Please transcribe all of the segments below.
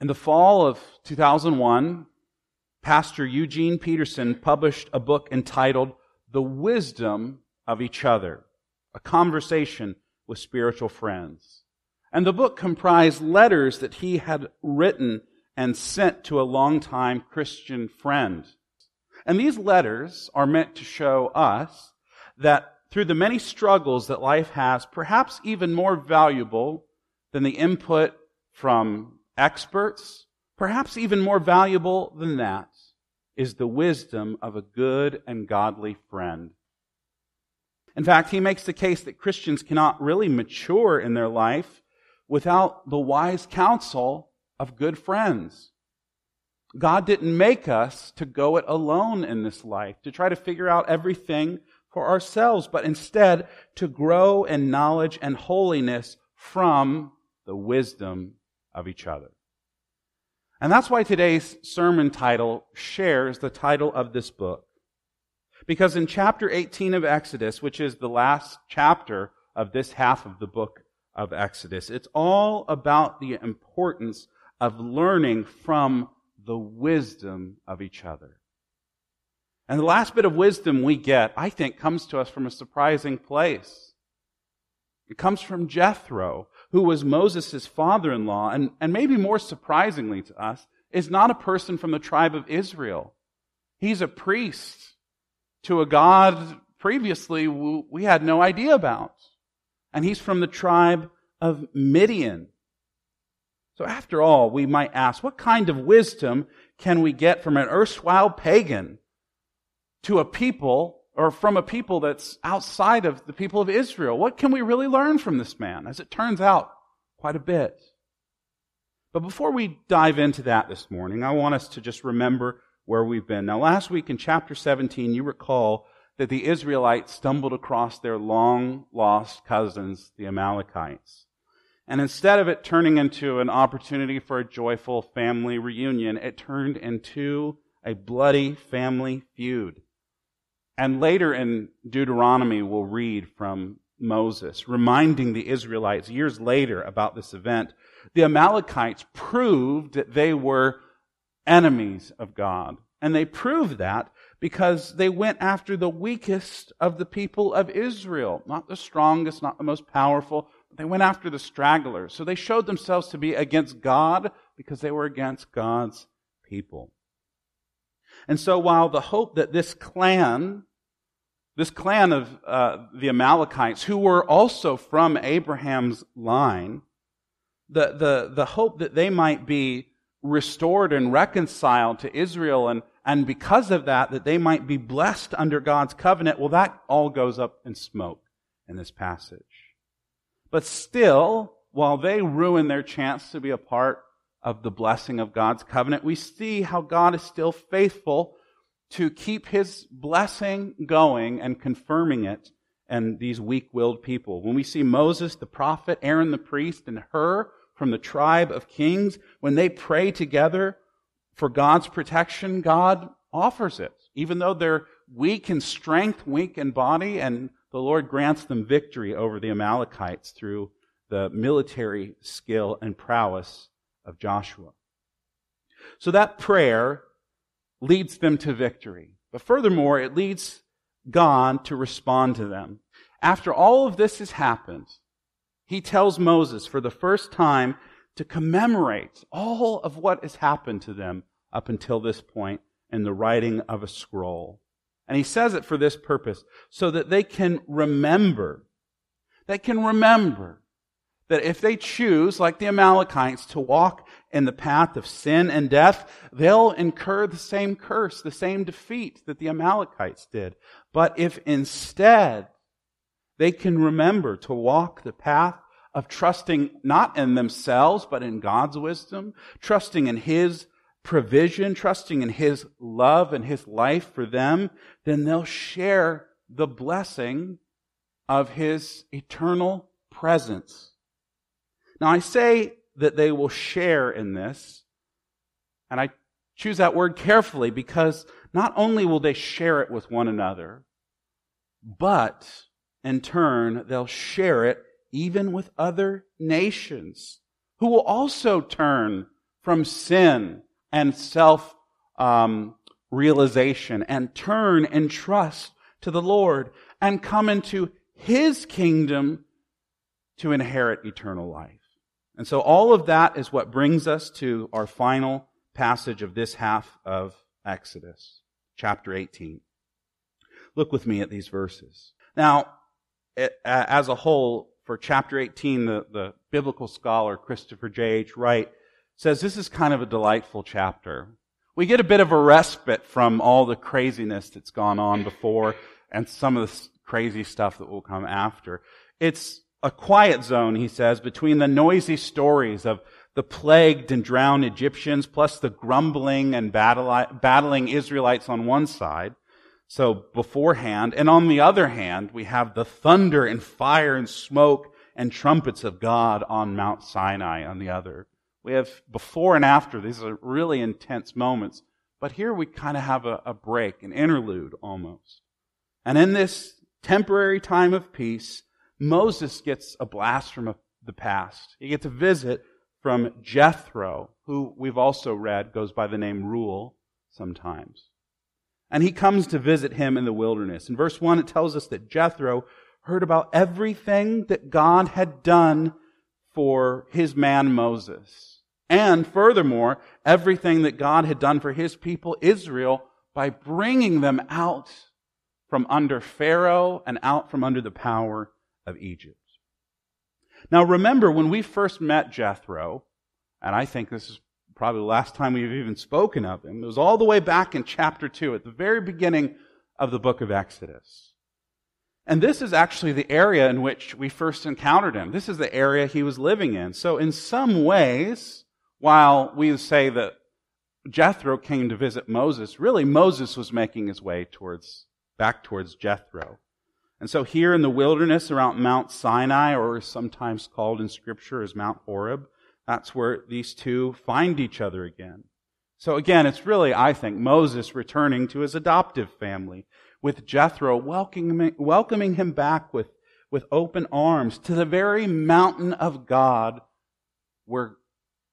In the fall of 2001, Pastor Eugene Peterson published a book entitled The Wisdom of Each Other, a conversation with spiritual friends. And the book comprised letters that he had written and sent to a longtime Christian friend. And these letters are meant to show us that through the many struggles that life has, perhaps even more valuable than the input from experts, perhaps even more valuable than that, is the wisdom of a good and godly friend. In fact, he makes the case that Christians cannot really mature in their life without the wise counsel of good friends. God didn't make us to go it alone in this life, to try to figure out everything for ourselves, but instead to grow in knowledge and holiness from the wisdom of each other. And that's why today's sermon title shares the title of this book. Because in chapter 18 of Exodus, which is the last chapter of this half of the book of Exodus, it's all about the importance of learning from the wisdom of each other. And the last bit of wisdom we get, I think, comes to us from a surprising place. It comes from Jethro, who was Moses' father-in-law, and, and maybe more surprisingly to us, is not a person from the tribe of Israel. He's a priest to a God previously we had no idea about. And he's from the tribe of Midian. So after all, we might ask, what kind of wisdom can we get from an erstwhile pagan to a people or from a people that's outside of the people of Israel. What can we really learn from this man? As it turns out, quite a bit. But before we dive into that this morning, I want us to just remember where we've been. Now, last week in chapter 17, you recall that the Israelites stumbled across their long lost cousins, the Amalekites. And instead of it turning into an opportunity for a joyful family reunion, it turned into a bloody family feud. And later in Deuteronomy, we'll read from Moses, reminding the Israelites years later about this event. The Amalekites proved that they were enemies of God. And they proved that because they went after the weakest of the people of Israel. Not the strongest, not the most powerful. They went after the stragglers. So they showed themselves to be against God because they were against God's people. And so while the hope that this clan this clan of uh, the Amalekites, who were also from Abraham's line, the, the, the hope that they might be restored and reconciled to Israel, and, and because of that, that they might be blessed under God's covenant, well, that all goes up in smoke in this passage. But still, while they ruin their chance to be a part of the blessing of God's covenant, we see how God is still faithful to keep his blessing going and confirming it and these weak-willed people. When we see Moses, the prophet, Aaron the priest, and Hur from the tribe of kings, when they pray together for God's protection, God offers it. Even though they're weak in strength, weak in body, and the Lord grants them victory over the Amalekites through the military skill and prowess of Joshua. So that prayer leads them to victory. But furthermore, it leads God to respond to them. After all of this has happened, he tells Moses for the first time to commemorate all of what has happened to them up until this point in the writing of a scroll. And he says it for this purpose, so that they can remember. They can remember that if they choose, like the Amalekites, to walk in the path of sin and death, they'll incur the same curse, the same defeat that the Amalekites did. But if instead they can remember to walk the path of trusting not in themselves, but in God's wisdom, trusting in His provision, trusting in His love and His life for them, then they'll share the blessing of His eternal presence. Now, I say that they will share in this, and I choose that word carefully because not only will they share it with one another, but in turn, they'll share it even with other nations who will also turn from sin and self um, realization and turn and trust to the Lord and come into His kingdom to inherit eternal life. And so all of that is what brings us to our final passage of this half of Exodus, chapter 18. Look with me at these verses. Now, as a whole, for chapter 18, the, the biblical scholar Christopher J.H. Wright says this is kind of a delightful chapter. We get a bit of a respite from all the craziness that's gone on before and some of the crazy stuff that will come after. It's a quiet zone, he says, between the noisy stories of the plagued and drowned Egyptians plus the grumbling and battling Israelites on one side. So beforehand. And on the other hand, we have the thunder and fire and smoke and trumpets of God on Mount Sinai on the other. We have before and after. These are really intense moments. But here we kind of have a, a break, an interlude almost. And in this temporary time of peace, Moses gets a blast from the past. He gets a visit from Jethro, who we've also read goes by the name Reuel sometimes. And he comes to visit him in the wilderness. In verse 1, it tells us that Jethro heard about everything that God had done for his man Moses. And furthermore, everything that God had done for his people Israel by bringing them out from under Pharaoh and out from under the power of Egypt. Now remember, when we first met Jethro, and I think this is probably the last time we've even spoken of him, it was all the way back in chapter 2, at the very beginning of the book of Exodus. And this is actually the area in which we first encountered him. This is the area he was living in. So in some ways, while we say that Jethro came to visit Moses, really Moses was making his way towards, back towards Jethro. And so here in the wilderness around Mount Sinai, or sometimes called in scripture as Mount Horeb, that's where these two find each other again. So again, it's really, I think, Moses returning to his adoptive family, with Jethro welcoming, welcoming him back with, with open arms to the very mountain of God where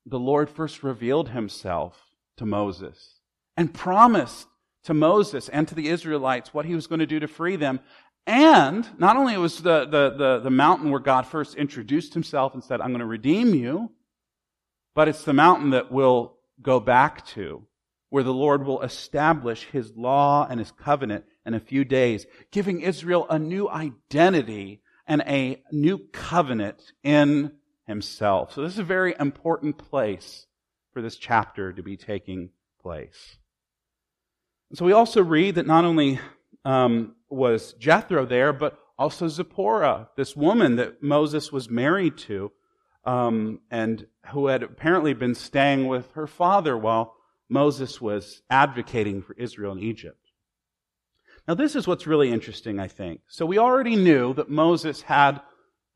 the Lord first revealed himself to Moses and promised to Moses and to the Israelites what he was going to do to free them. And not only was the, the, the, the, mountain where God first introduced himself and said, I'm going to redeem you, but it's the mountain that we'll go back to, where the Lord will establish his law and his covenant in a few days, giving Israel a new identity and a new covenant in himself. So this is a very important place for this chapter to be taking place. so we also read that not only um, was Jethro there, but also Zipporah, this woman that Moses was married to, um, and who had apparently been staying with her father while Moses was advocating for Israel in Egypt. Now, this is what's really interesting, I think. So, we already knew that Moses had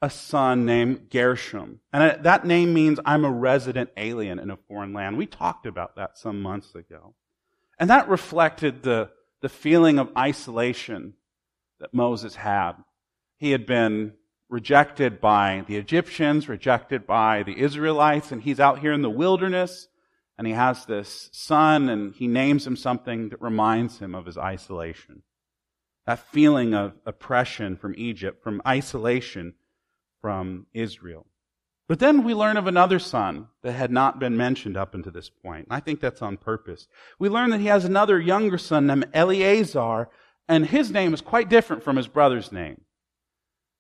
a son named Gershom. And that name means I'm a resident alien in a foreign land. We talked about that some months ago. And that reflected the, the feeling of isolation that Moses had. He had been rejected by the Egyptians, rejected by the Israelites, and he's out here in the wilderness, and he has this son, and he names him something that reminds him of his isolation. That feeling of oppression from Egypt, from isolation from Israel. But then we learn of another son that had not been mentioned up until this point. I think that's on purpose. We learn that he has another younger son named Eleazar, and his name is quite different from his brother's name.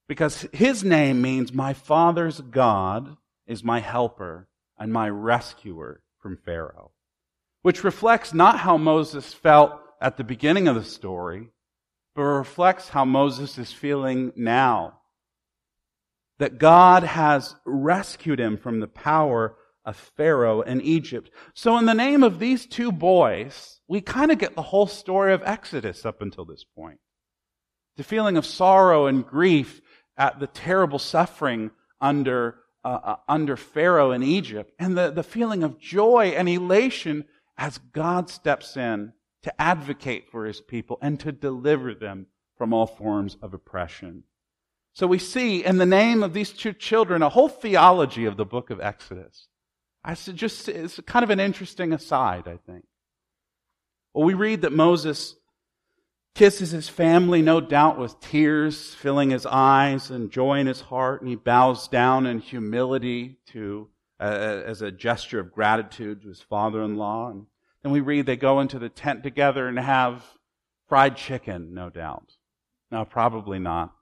Because his name means, My father's God is my helper and my rescuer from Pharaoh. Which reflects not how Moses felt at the beginning of the story, but reflects how Moses is feeling now. That God has rescued him from the power of Pharaoh in Egypt. So in the name of these two boys, we kind of get the whole story of Exodus up until this point. The feeling of sorrow and grief at the terrible suffering under, uh, uh, under Pharaoh in Egypt, and the, the feeling of joy and elation as God steps in to advocate for his people and to deliver them from all forms of oppression. So we see in the name of these two children a whole theology of the book of Exodus I just, it's kind of an interesting aside, I think. Well, we read that Moses kisses his family, no doubt with tears filling his eyes and joy in his heart, and he bows down in humility to, uh, as a gesture of gratitude to his father-in-law. And then we read they go into the tent together and have fried chicken, no doubt. No, probably not.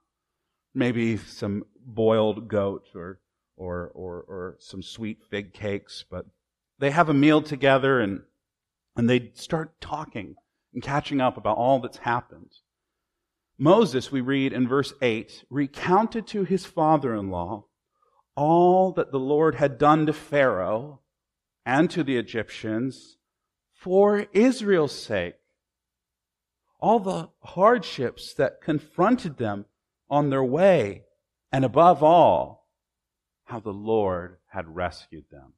Maybe some boiled goat or, or, or, or some sweet fig cakes, but they have a meal together and, and they start talking and catching up about all that's happened. Moses, we read in verse 8, recounted to his father in law all that the Lord had done to Pharaoh and to the Egyptians for Israel's sake. All the hardships that confronted them on their way, and above all, how the Lord had rescued them.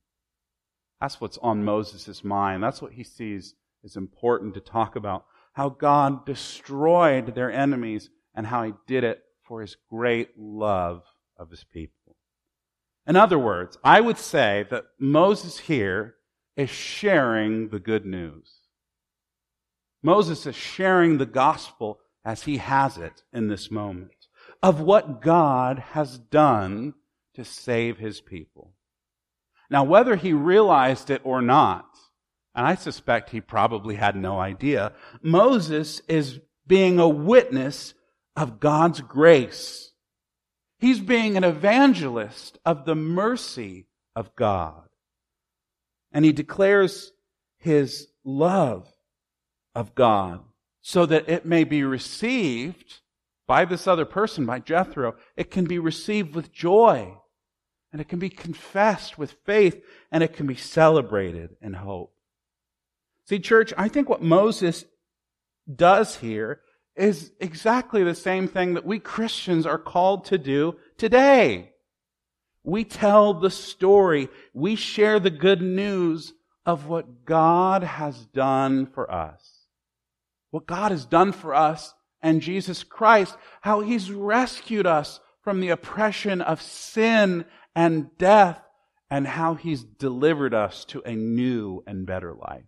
That's what's on Moses' mind. That's what he sees is important to talk about. How God destroyed their enemies and how he did it for his great love of his people. In other words, I would say that Moses here is sharing the good news. Moses is sharing the gospel as he has it in this moment of what God has done to save his people. Now, whether he realized it or not, and I suspect he probably had no idea, Moses is being a witness of God's grace. He's being an evangelist of the mercy of God. And he declares his love of God so that it may be received by this other person, by Jethro. It can be received with joy and it can be confessed with faith and it can be celebrated in hope. See, church, I think what Moses does here is exactly the same thing that we Christians are called to do today. We tell the story. We share the good news of what God has done for us. What God has done for us and Jesus Christ, how He's rescued us from the oppression of sin and death, and how He's delivered us to a new and better life.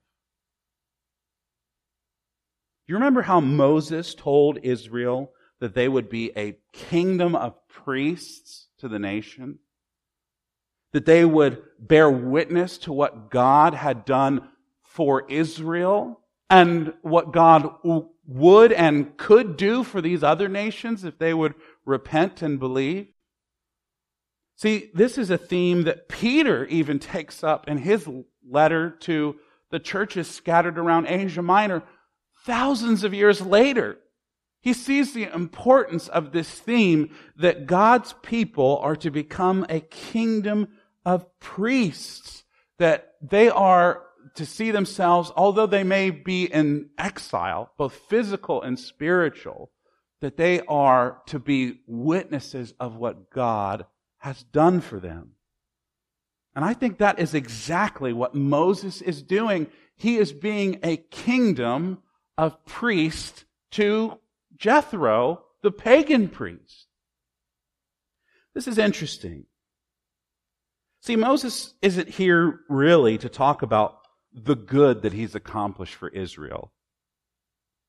You remember how Moses told Israel that they would be a kingdom of priests to the nation? That they would bear witness to what God had done for Israel and what God would and could do for these other nations if they would repent and believe. See, this is a theme that Peter even takes up in his letter to the churches scattered around Asia Minor thousands of years later. He sees the importance of this theme that God's people are to become a kingdom of priests, that they are to see themselves, although they may be in exile, both physical and spiritual, that they are to be witnesses of what God has done for them. And I think that is exactly what Moses is doing. He is being a kingdom of priest to Jethro, the pagan priest. This is interesting. See, Moses isn't here really to talk about the good that he's accomplished for Israel.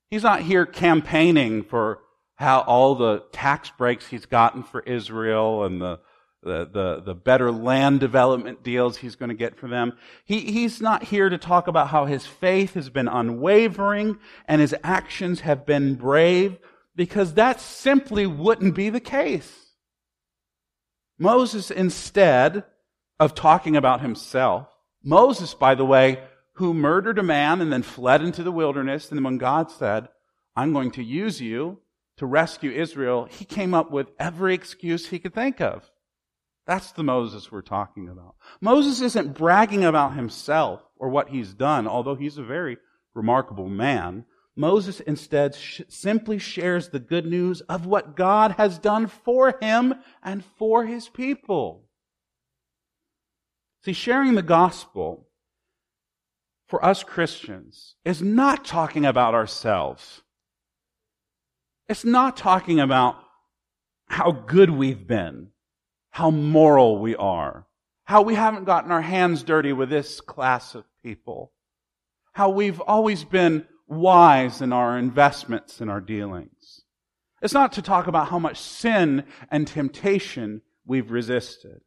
He's not here campaigning for how all the tax breaks he's gotten for Israel and the the, the, the better land development deals he's going to get for them. He, he's not here to talk about how his faith has been unwavering and his actions have been brave, because that simply wouldn't be the case. Moses, instead of talking about himself, Moses, by the way, who murdered a man and then fled into the wilderness, and when God said, I'm going to use you to rescue Israel, he came up with every excuse he could think of. That's the Moses we're talking about. Moses isn't bragging about himself or what he's done, although he's a very remarkable man. Moses instead sh- simply shares the good news of what God has done for him and for his people. See, sharing the gospel for us Christians is not talking about ourselves. It's not talking about how good we've been how moral we are, How we haven't gotten our hands dirty with this class of people. How we've always been wise in our investments and our dealings. It's not to talk about how much sin and temptation we've resisted.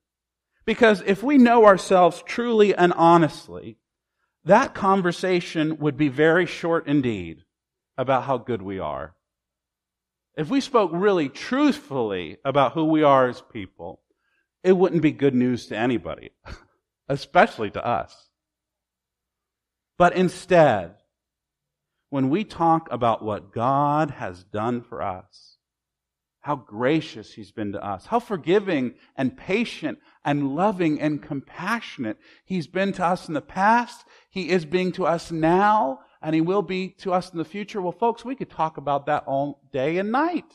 Because if we know ourselves truly and honestly, that conversation would be very short indeed about how good we are. If we spoke really truthfully about who we are as people, it wouldn't be good news to anybody, especially to us. But instead, when we talk about what God has done for us, how gracious He's been to us, how forgiving and patient and loving and compassionate He's been to us in the past, He is being to us now, and He will be to us in the future. Well, folks, we could talk about that all day and night.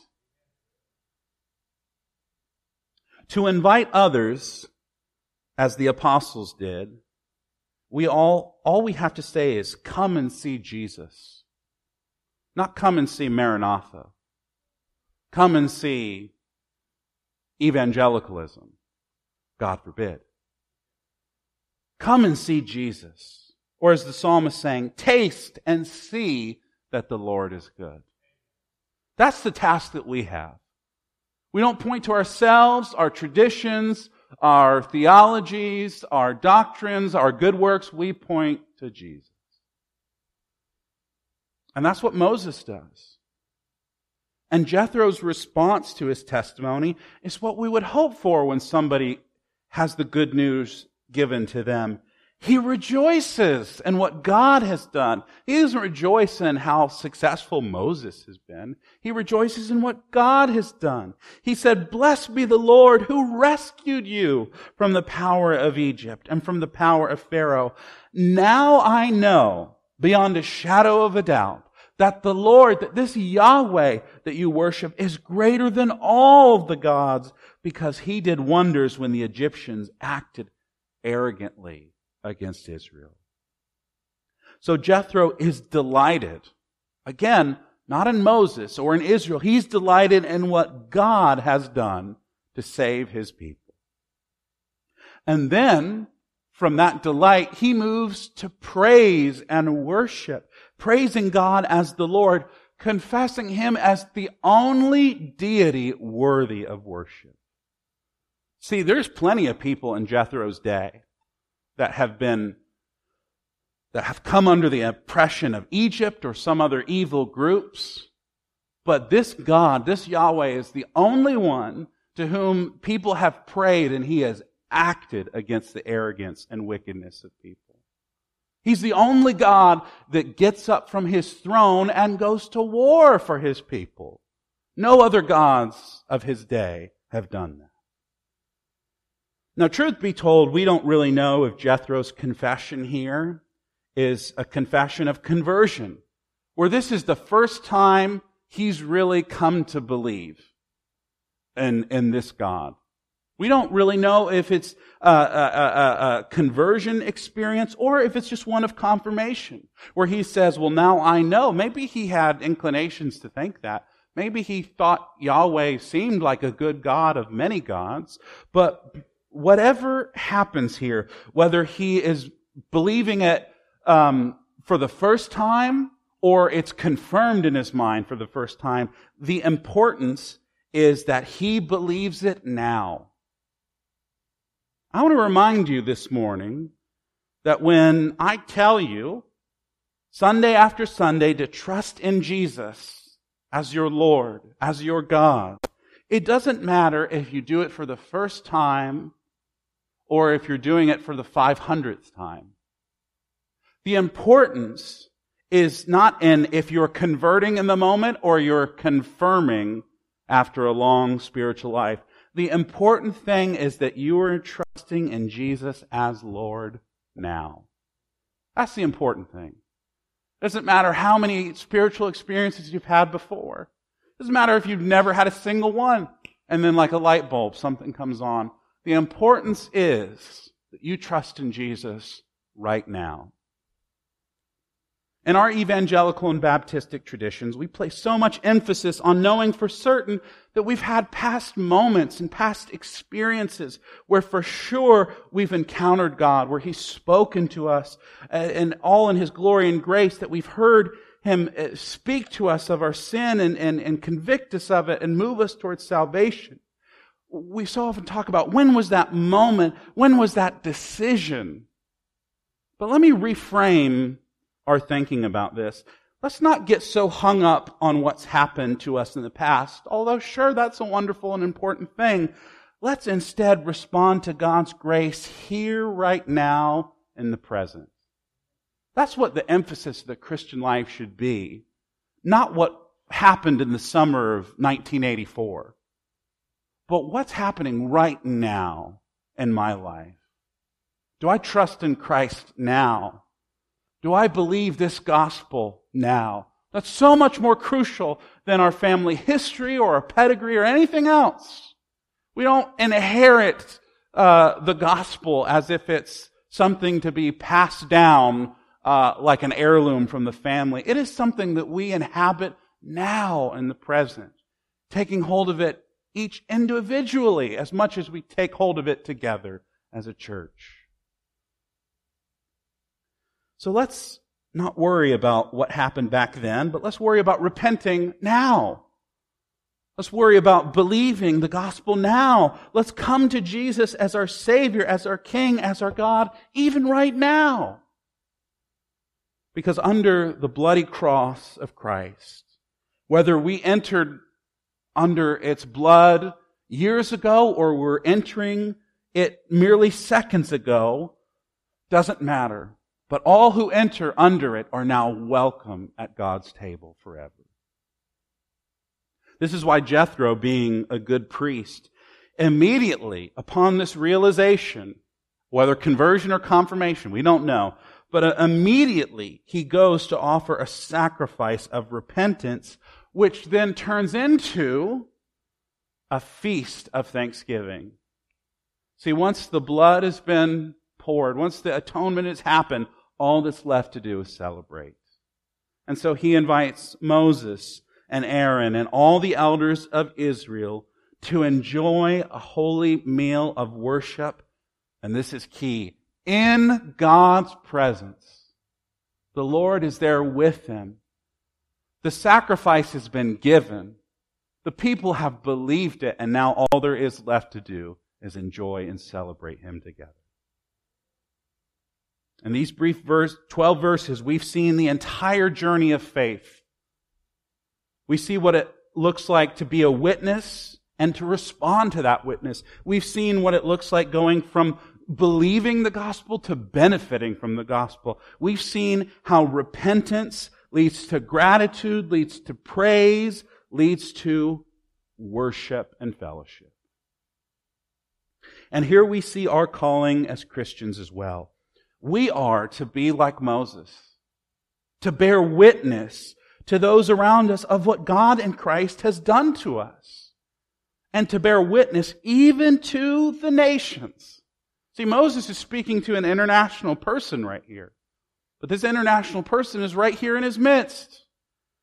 To invite others, as the apostles did, we all, all we have to say is, come and see Jesus. Not come and see Maranatha. Come and see evangelicalism. God forbid. Come and see Jesus. Or as the psalmist sang, taste and see that the Lord is good. That's the task that we have. We don't point to ourselves, our traditions, our theologies, our doctrines, our good works. We point to Jesus. And that's what Moses does. And Jethro's response to his testimony is what we would hope for when somebody has the good news given to them. He rejoices in what God has done. He doesn't rejoice in how successful Moses has been. He rejoices in what God has done. He said, Blessed be the Lord who rescued you from the power of Egypt and from the power of Pharaoh. Now I know beyond a shadow of a doubt that the Lord, that this Yahweh that you worship is greater than all the gods because he did wonders when the Egyptians acted arrogantly against Israel. So Jethro is delighted. Again, not in Moses or in Israel. He's delighted in what God has done to save his people. And then from that delight, he moves to praise and worship, praising God as the Lord, confessing him as the only deity worthy of worship. See, there's plenty of people in Jethro's day that have been that have come under the oppression of Egypt or some other evil groups. But this God, this Yahweh is the only one to whom people have prayed and he has acted against the arrogance and wickedness of people. He's the only God that gets up from his throne and goes to war for his people. No other gods of his day have done that. Now, truth be told, we don't really know if Jethro's confession here is a confession of conversion, where this is the first time he's really come to believe in, in this God. We don't really know if it's a, a, a, a, conversion experience or if it's just one of confirmation, where he says, well, now I know. Maybe he had inclinations to think that. Maybe he thought Yahweh seemed like a good God of many gods. But whatever happens here, whether he is believing it um, for the first time or it's confirmed in his mind for the first time, the importance is that he believes it now. I want to remind you this morning that when I tell you Sunday after Sunday to trust in Jesus as your Lord, as your God, it doesn't matter if you do it for the first time or if you're doing it for the 500th time. The importance is not in if you're converting in the moment or you're confirming after a long spiritual life. The important thing is that you are trusting in Jesus as Lord now. That's the important thing. Doesn't matter how many spiritual experiences you've had before. Doesn't matter if you've never had a single one and then like a light bulb, something comes on. The importance is that you trust in Jesus right now. In our evangelical and Baptistic traditions, we place so much emphasis on knowing for certain that we've had past moments and past experiences where for sure we've encountered God, where He's spoken to us, uh, and all in His glory and grace that we've heard Him uh, speak to us of our sin and, and, and convict us of it and move us towards salvation. We so often talk about when was that moment, when was that decision? But let me reframe our thinking about this. Let's not get so hung up on what's happened to us in the past, although sure, that's a wonderful and important thing. Let's instead respond to God's grace here, right now, in the present. That's what the emphasis of the Christian life should be, not what happened in the summer of 1984, but what's happening right now in my life. Do I trust in Christ now? Do I believe this gospel now? That's so much more crucial than our family history or our pedigree or anything else. We don't inherit uh, the gospel as if it's something to be passed down uh, like an heirloom from the family. It is something that we inhabit now in the present, taking hold of it each individually as much as we take hold of it together as a church. So let's not worry about what happened back then, but let's worry about repenting now. Let's worry about believing the gospel now. Let's come to Jesus as our Savior, as our King, as our God, even right now. Because under the bloody cross of Christ, whether we entered under its blood years ago or we're entering it merely seconds ago, doesn't matter. But all who enter under it are now welcome at God's table forever. This is why Jethro, being a good priest, immediately upon this realization, whether conversion or confirmation, we don't know, but uh, immediately he goes to offer a sacrifice of repentance, which then turns into a feast of thanksgiving. See, once the blood has been poured, once the atonement has happened, all that's left to do is celebrate. And so he invites Moses and Aaron and all the elders of Israel to enjoy a holy meal of worship. And this is key. In God's presence. The Lord is there with them. The sacrifice has been given. The people have believed it, and now all there is left to do is enjoy and celebrate Him together. In these brief verse, 12 verses, we've seen the entire journey of faith. We see what it looks like to be a witness and to respond to that witness. We've seen what it looks like going from believing the gospel to benefiting from the gospel. We've seen how repentance leads to gratitude, leads to praise, leads to worship and fellowship. And here we see our calling as Christians as well. We are to be like Moses, to bear witness to those around us of what God in Christ has done to us, and to bear witness even to the nations. See, Moses is speaking to an international person right here. But this international person is right here in his midst.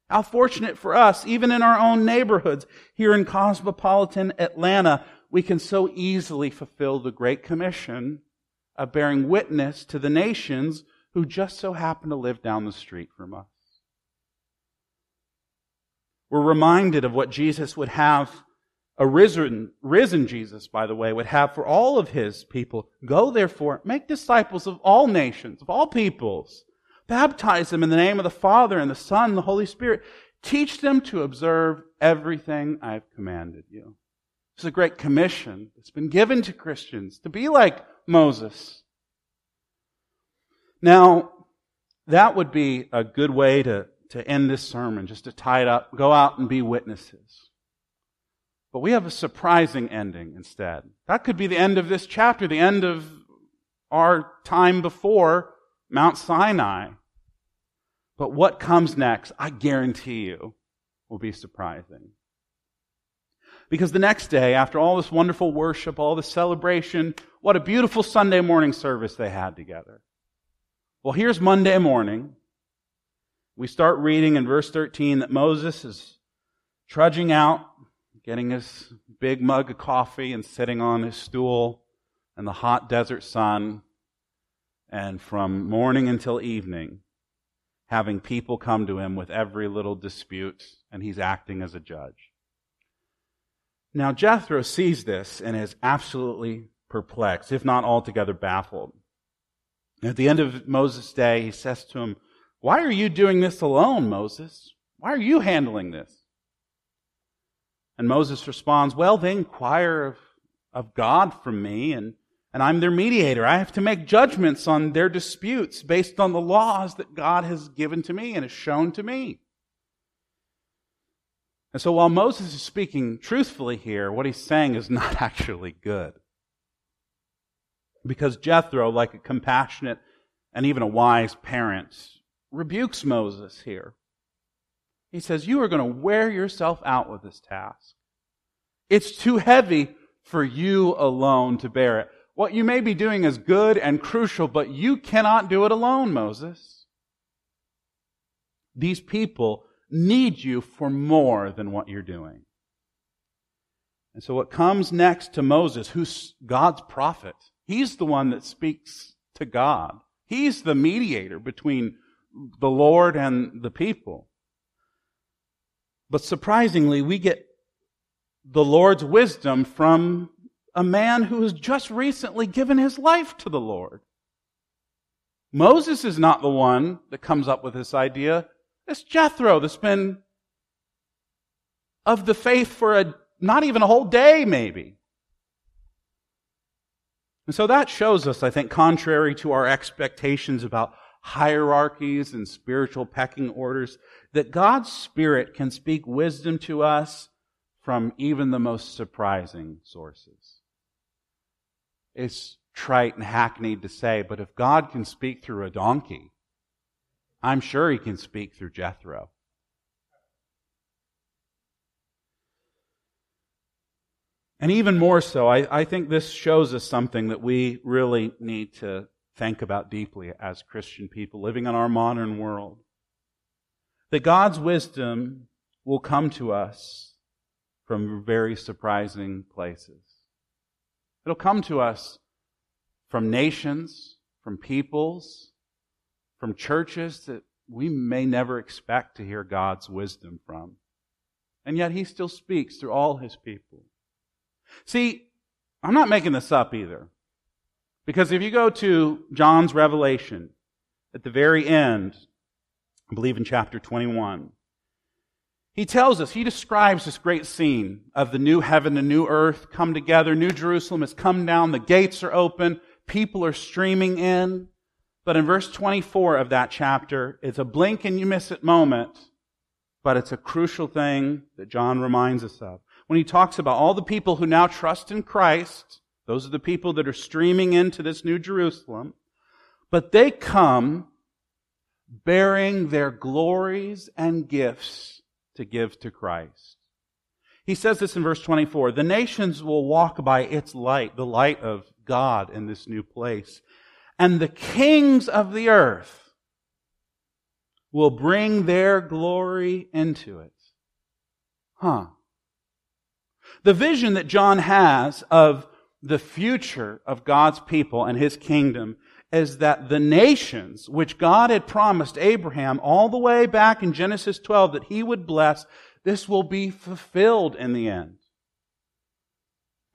How fortunate for us, even in our own neighborhoods, here in cosmopolitan Atlanta, we can so easily fulfill the Great Commission of bearing witness to the nations who just so happen to live down the street from us. We're reminded of what Jesus would have, a risen, risen Jesus, by the way, would have for all of his people. Go therefore, make disciples of all nations, of all peoples. Baptize them in the name of the Father and the Son and the Holy Spirit. Teach them to observe everything I've commanded you. It's a great commission that's been given to Christians to be like Moses. Now, that would be a good way to, to end this sermon, just to tie it up, go out and be witnesses. But we have a surprising ending instead. That could be the end of this chapter, the end of our time before Mount Sinai. But what comes next, I guarantee you, will be surprising. Because the next day, after all this wonderful worship, all this celebration, what a beautiful Sunday morning service they had together. Well, here's Monday morning, we start reading in verse 13 that Moses is trudging out, getting his big mug of coffee and sitting on his stool in the hot desert sun, and from morning until evening, having people come to him with every little dispute, and he's acting as a judge. Now, Jethro sees this and is absolutely perplexed, if not altogether baffled. At the end of Moses' day, he says to him, Why are you doing this alone, Moses? Why are you handling this? And Moses responds, Well, they inquire of, of God from me, and, and I'm their mediator. I have to make judgments on their disputes based on the laws that God has given to me and has shown to me. And so while Moses is speaking truthfully here, what he's saying is not actually good. Because Jethro, like a compassionate and even a wise parent, rebukes Moses here. He says, You are going to wear yourself out with this task. It's too heavy for you alone to bear it. What you may be doing is good and crucial, but you cannot do it alone, Moses. These people need you for more than what you're doing. And so what comes next to Moses, who's God's prophet, he's the one that speaks to God. He's the mediator between the Lord and the people. But surprisingly, we get the Lord's wisdom from a man who has just recently given his life to the Lord. Moses is not the one that comes up with this idea. It's Jethro that's been of the faith for a, not even a whole day, maybe. And so that shows us, I think, contrary to our expectations about hierarchies and spiritual pecking orders, that God's Spirit can speak wisdom to us from even the most surprising sources. It's trite and hackneyed to say, but if God can speak through a donkey, I'm sure he can speak through Jethro. And even more so, I, I, think this shows us something that we really need to think about deeply as Christian people living in our modern world. That God's wisdom will come to us from very surprising places. It'll come to us from nations, from peoples, from churches that we may never expect to hear God's wisdom from. And yet he still speaks through all his people. See, I'm not making this up either. Because if you go to John's Revelation, at the very end, I believe in chapter 21, he tells us, he describes this great scene of the new heaven and new earth come together. New Jerusalem has come down. The gates are open. People are streaming in. But in verse 24 of that chapter, it's a blink and you miss it moment, but it's a crucial thing that John reminds us of. When he talks about all the people who now trust in Christ, those are the people that are streaming into this new Jerusalem, but they come bearing their glories and gifts to give to Christ. He says this in verse 24 The nations will walk by its light, the light of God in this new place and the kings of the earth will bring their glory into it. Huh. The vision that John has of the future of God's people and his kingdom is that the nations, which God had promised Abraham all the way back in Genesis 12 that he would bless, this will be fulfilled in the end.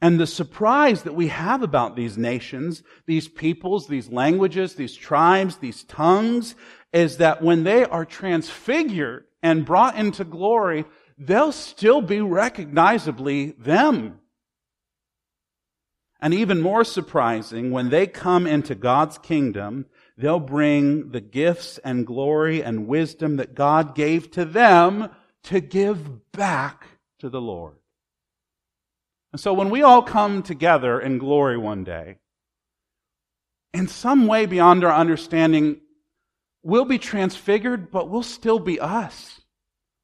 And the surprise that we have about these nations, these peoples, these languages, these tribes, these tongues, is that when they are transfigured and brought into glory, they'll still be recognizably them. And even more surprising, when they come into God's kingdom, they'll bring the gifts and glory and wisdom that God gave to them to give back to the Lord. And so when we all come together in glory one day, in some way beyond our understanding, we'll be transfigured, but we'll still be us.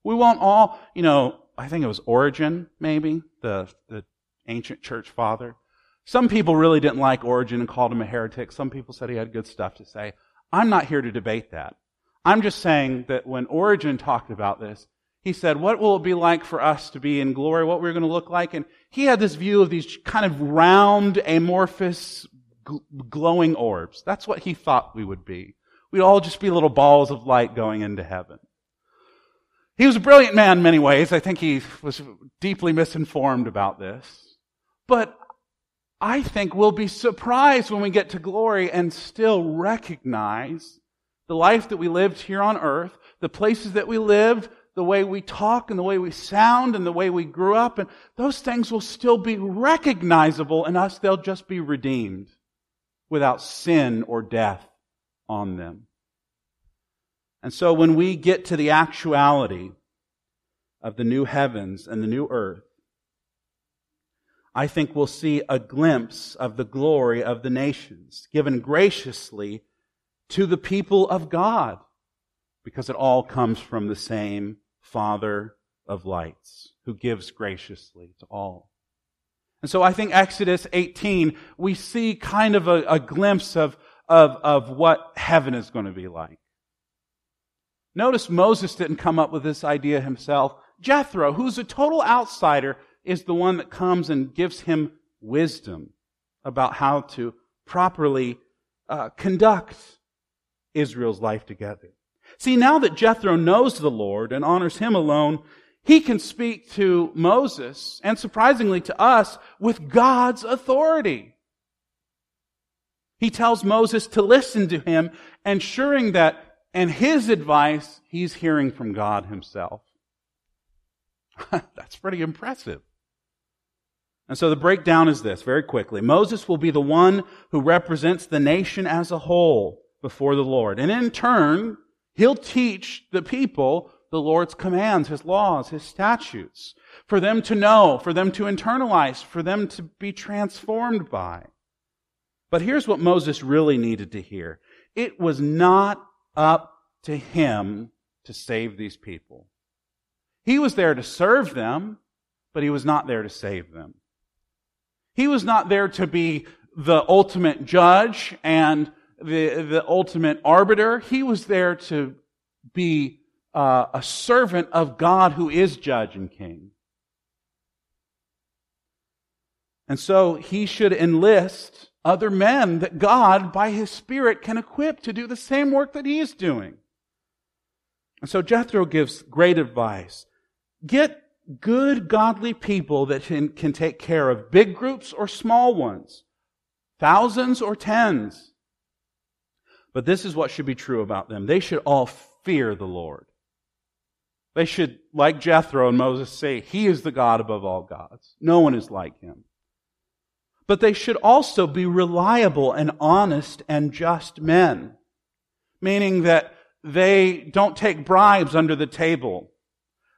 We won't all, you know, I think it was Origen, maybe, the, the ancient church father. Some people really didn't like Origen and called him a heretic. Some people said he had good stuff to say. I'm not here to debate that. I'm just saying that when Origen talked about this, he said, what will it be like for us to be in glory? What we're going to look like? And he had this view of these kind of round, amorphous, glowing orbs. That's what he thought we would be. We'd all just be little balls of light going into heaven. He was a brilliant man in many ways. I think he was deeply misinformed about this. But I think we'll be surprised when we get to glory and still recognize the life that we lived here on earth, the places that we lived, the way we talk and the way we sound and the way we grew up, and those things will still be recognizable in us. They'll just be redeemed without sin or death on them. And so when we get to the actuality of the new heavens and the new earth, I think we'll see a glimpse of the glory of the nations given graciously to the people of God because it all comes from the same Father of lights who gives graciously to all. And so I think Exodus 18, we see kind of a, a glimpse of, of, of what heaven is going to be like. Notice Moses didn't come up with this idea himself. Jethro, who's a total outsider, is the one that comes and gives him wisdom about how to properly uh, conduct Israel's life together. See, now that Jethro knows the Lord and honors him alone, he can speak to Moses, and surprisingly to us, with God's authority. He tells Moses to listen to him, ensuring that in his advice, he's hearing from God himself. That's pretty impressive. And so the breakdown is this, very quickly. Moses will be the one who represents the nation as a whole before the Lord. And in turn, he'll teach the people the Lord's commands, His laws, His statutes, for them to know, for them to internalize, for them to be transformed by. But here's what Moses really needed to hear. It was not up to him to save these people. He was there to serve them, but he was not there to save them. He was not there to be the ultimate judge and the, the ultimate arbiter. He was there to be uh, a servant of God who is judge and king. And so he should enlist other men that God, by his Spirit, can equip to do the same work that he is doing. And so Jethro gives great advice. Get good, godly people that can, can take care of big groups or small ones, thousands or tens. But this is what should be true about them. They should all fear the Lord. They should, like Jethro and Moses, say, He is the God above all gods. No one is like Him. But they should also be reliable and honest and just men. Meaning that they don't take bribes under the table.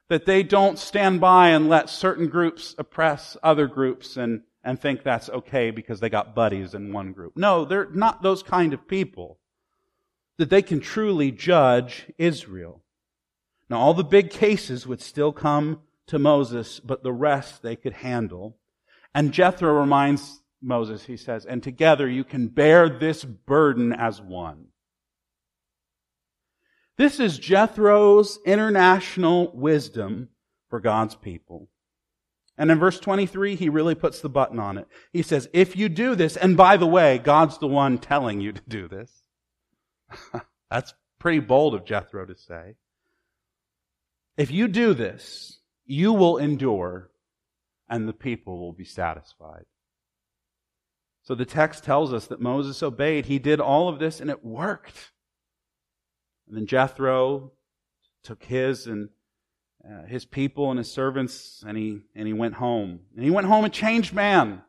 That they don't stand by and let certain groups oppress other groups and, and think that's okay because they got buddies in one group. No, they're not those kind of people. That they can truly judge Israel. Now, all the big cases would still come to Moses, but the rest they could handle. And Jethro reminds Moses, he says, and together you can bear this burden as one. This is Jethro's international wisdom for God's people. And in verse 23, he really puts the button on it. He says, if you do this, and by the way, God's the one telling you to do this. That's pretty bold of Jethro to say. If you do this, you will endure and the people will be satisfied. So the text tells us that Moses obeyed. He did all of this and it worked. And then Jethro took his and uh, his people and his servants and he, and he went home. And he went home a changed man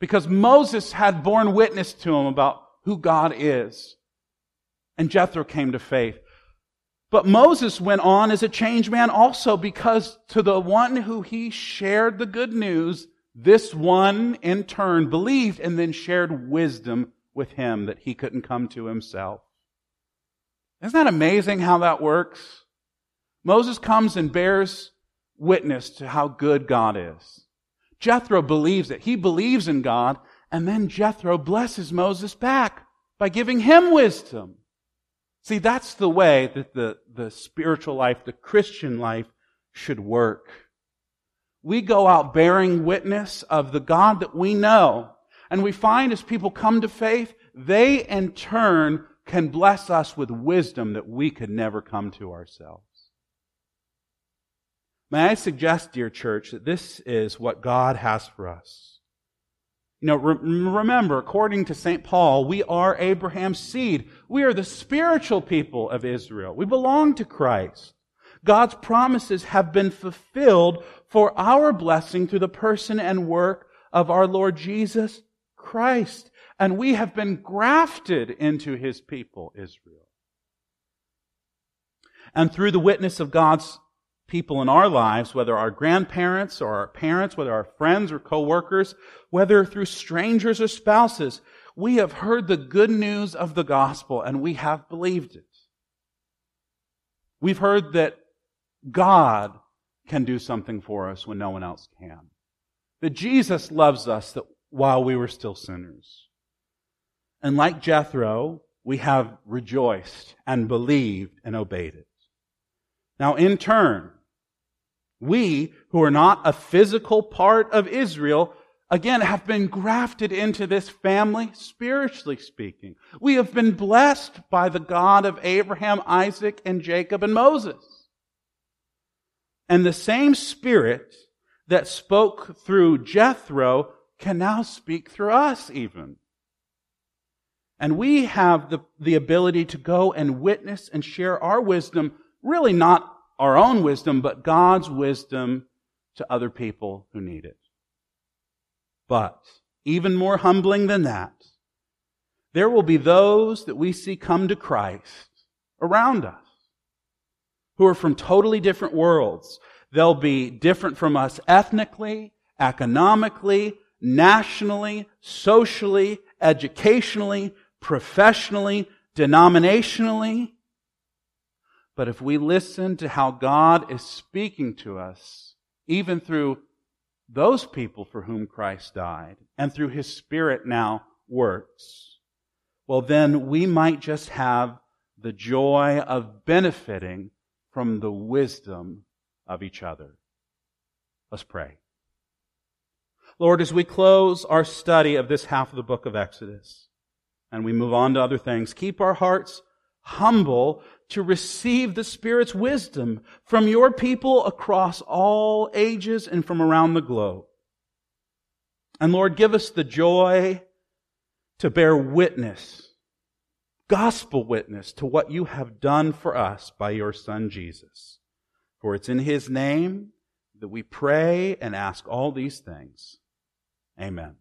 because Moses had borne witness to him about who God is. And Jethro came to faith. But Moses went on as a changed man also because to the one who he shared the good news, this one in turn believed and then shared wisdom with him that he couldn't come to himself. Isn't that amazing how that works? Moses comes and bears witness to how good God is. Jethro believes it. He believes in God, and then Jethro blesses Moses back by giving him wisdom. See, that's the way that the, the spiritual life, the Christian life should work. We go out bearing witness of the God that we know. And we find as people come to faith, they in turn can bless us with wisdom that we could never come to ourselves. May I suggest, dear church, that this is what God has for us. You know, re- remember, according to St. Paul, we are Abraham's seed. We are the spiritual people of Israel. We belong to Christ. God's promises have been fulfilled for our blessing through the person and work of our Lord Jesus Christ. And we have been grafted into his people, Israel. And through the witness of God's people in our lives, whether our grandparents or our parents, whether our friends or coworkers, whether through strangers or spouses, we have heard the good news of the gospel and we have believed it. We've heard that God can do something for us when no one else can. That Jesus loves us that while we were still sinners. And like Jethro, we have rejoiced and believed and obeyed it. Now, in turn, we who are not a physical part of Israel, again, have been grafted into this family, spiritually speaking. We have been blessed by the God of Abraham, Isaac, and Jacob and Moses. And the same Spirit that spoke through Jethro can now speak through us, even. And we have the, the ability to go and witness and share our wisdom, really not our own wisdom, but God's wisdom to other people who need it. But even more humbling than that, there will be those that we see come to Christ around us who are from totally different worlds. They'll be different from us ethnically, economically, nationally, socially, educationally, professionally, denominationally. But if we listen to how God is speaking to us, even through those people for whom Christ died, and through His Spirit now works, well, then we might just have the joy of benefiting from the wisdom of each other. Let's pray. Lord, as we close our study of this half of the book of Exodus, and we move on to other things, keep our hearts humble to receive the Spirit's wisdom from your people across all ages and from around the globe. And Lord, give us the joy to bear witness, gospel witness to what you have done for us by your Son Jesus. For it's in His name that we pray and ask all these things. Amen.